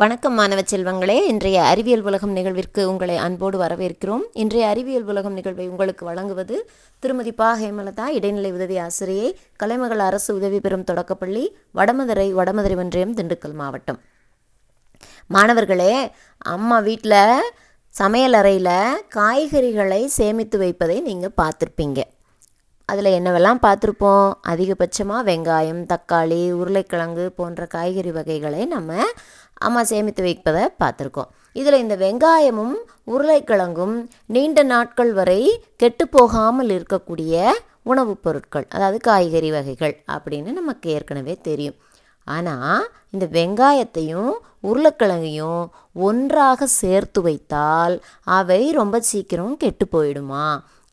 வணக்கம் மாணவ செல்வங்களே. இன்றைய அறிவியல் உலகம் நிகழ்விற்கு உங்களை அன்போடு வரவேற்கிறோம். இன்றைய அறிவியல் உலகம் நிகழ்வை உங்களுக்கு வழங்குவது திருமதி பா. ஹேமலதா இடைநிலை உதவி ஆசிரியை கலைமகள் அரசு உதவி பெறும் தொடக்கப்பள்ளி வடமதுரை வடமதுரை ஒன்றியம் திண்டுக்கல் மாவட்டம். மாணவர்களே அம்மா வீட்டில் சமையலறையில் காய்கறிகளை சேமித்து வைப்பதை நீங்கள் பார்த்துருப்பீங்க. அதில் என்னவெல்லாம் பார்த்துருப்போம்? அதிகபட்சமாக வெங்காயம் தக்காளி உருளைக்கிழங்கு போன்ற காய்கறி வகைகளை நம்ம அம்மா சேமித்து வைப்பதை பார்த்துருக்கோம். இதில் இந்த வெங்காயமும் உருளைக்கிழங்கும் நீண்ட நாட்கள் வரை கெட்டு போகாமல் இருக்கக்கூடிய உணவுப் பொருட்கள் அதாவது காய்கறி வகைகள் அப்படின்னு நமக்கு ஏற்கனவே தெரியும். ஆனால் இந்த வெங்காயத்தையும் உருளைக்கிழங்கையும் ஒன்றாக சேர்த்து வைத்தால் அவை ரொம்ப சீக்கிரம் கெட்டு போயிடுமா?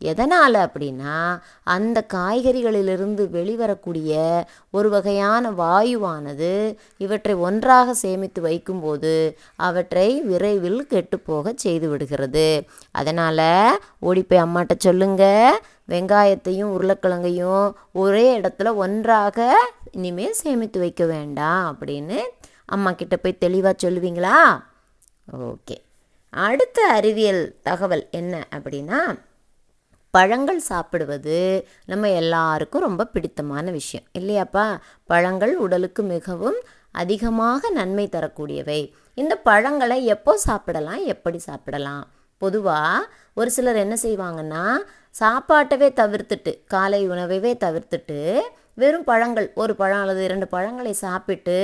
எதனால் அப்படின்னா அந்த காய்கறிகளிலிருந்து வெளிவரக்கூடிய ஒரு வகையான வாயுவானது இவற்றை ஒன்றாக சேமித்து வைக்கும்போது அவற்றை விரைவில் கெட்டுப்போக செய்து விடுகிறது. அதனால் ஓடிப்போய் அம்மாட்ட சொல்லுங்க. வெங்காயத்தையும் உருளைக்கிழங்கையும் ஒரே இடத்துல ஒன்றாக இனிமேல் சேமித்து வைக்க வேண்டாம் அப்படின்னு அம்மா கிட்ட போய் தெளிவாக சொல்லுவீங்களா? ஓகே. அடுத்த அறிவியல் தகவல் என்ன அப்படின்னா பழங்கள் சாப்பிடுவது நம்ம எல்லாருக்கும் ரொம்ப பிடித்தமான விஷயம். இல்லையாப்பா? பழங்கள் உடலுக்கு மிகவும் அதிகமாக நன்மை தரக்கூடியவை. இந்த பழங்களை எப்போ சாப்பிடலாம்? எப்படி சாப்பிடலாம்? பொதுவாக ஒரு சிலர் என்ன செய்வாங்கன்னா சாப்பாட்டவே தவிர்த்துட்டு காலை உணவைவே தவிர்த்துட்டு வெறும் பழங்கள் ஒரு பழம் அல்லது இரண்டு பழங்களை சாப்பிட்டு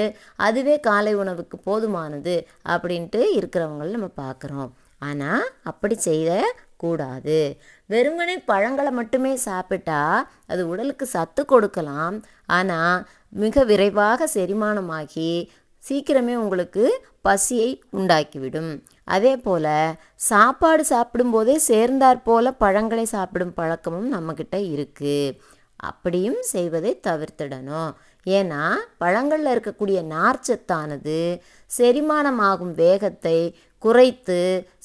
அதுவே காலை உணவுக்கு போதுமானது அப்படின்ட்டு இருக்கிறவங்கள நம்ம பார்க்குறோம். ஆனால் அப்படி செய்த கூடாது வெறுமனே பழங்களை மட்டுமே சாப்பிட்டா அது உடலுக்கு சத்து கொடுக்கலாம். ஆனால் மிக விரைவாக செரிமானமாகி சீக்கிரமே உங்களுக்கு பசியை உண்டாக்கிவிடும். அதே போல் சாப்பாடு சாப்பிடும்போதே சேர்ந்தாற் போல பழங்களை சாப்பிடும் பழக்கமும் நம்மக்கிட்ட இருக்குது அப்படியும் செய்வதை தவிர்த்திடணும். ஏன்னா பழங்களில் இருக்கக்கூடிய நார்ச்சத்தானது செரிமானமாகும் வேகத்தை குறைத்து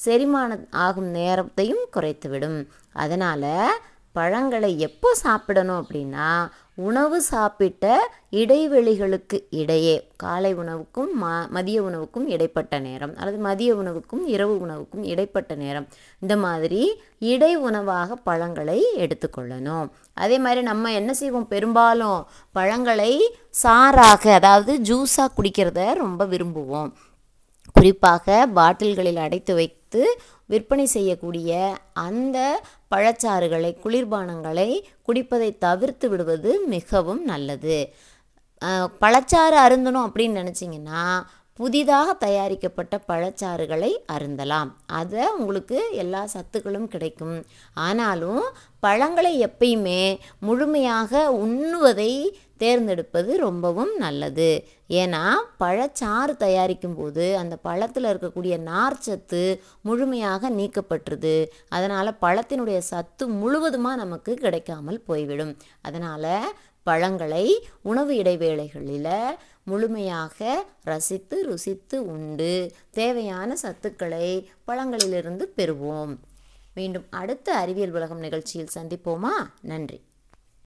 செரிமானம் ஆகும் நேரத்தையும் குறைத்துவிடும். அதனால் பழங்களை எப்போ சாப்பிடணும் அப்படின்னா உணவு சாப்பிட்ட இடைவெளிகளுக்கு இடையே காலை உணவுக்கும் ம மதிய உணவுக்கும் இடைப்பட்ட நேரம் அல்லது மதிய உணவுக்கும் இரவு உணவுக்கும் இடைப்பட்ட நேரம் இந்த மாதிரி இடை உணவாக பழங்களை எடுத்துக்கொள்ளணும். அதே மாதிரி நம்ம என்ன செய்வோம்? பெரும்பாலும் பழங்களை சாறாக அதாவது ஜூஸாக குடிக்கிறத ரொம்ப விரும்புவோம். குறிப்பாக பாட்டில்களில் அடைத்து வைத்து விற்பனை செய்யக்கூடிய அந்த பழச்சாறுகளை குளிர்பானங்களை குடிப்பதை தவிர்த்து விடுவது மிகவும் நல்லது. பழச்சாறு அருந்தணும் அப்படின்னு நினச்சிங்கன்னா புதிதாக தயாரிக்கப்பட்ட பழச்சாறுகளை அருந்தலாம். அதை உங்களுக்கு எல்லா சத்துக்களும் கிடைக்கும். ஆனாலும் பழங்களை எப்பயுமே முழுமையாக உண்ணுவதை தேர்ந்தெடுப்பது ரொம்பவும் நல்லது. ஏன்னா பழச்சாறு தயாரிக்கும் போது அந்த பழத்தில் இருக்கக்கூடிய நார்ச்சத்து முழுமையாக நீக்கப்பட்டுருது. அதனால் பழத்தினுடைய சத்து முழுவதுமாக நமக்கு கிடைக்காமல் போய்விடும். அதனால் பழங்களை உணவு இடைவேளைகளில் முழுமையாக ரசித்து ருசித்து உண்டு. தேவையான சத்துக்களை பழங்களிலிருந்து பெறுவோம். மீண்டும் அடுத்த அறிவியல் உலகம் நிகழ்ச்சியில் சந்திப்போமா? நன்றி.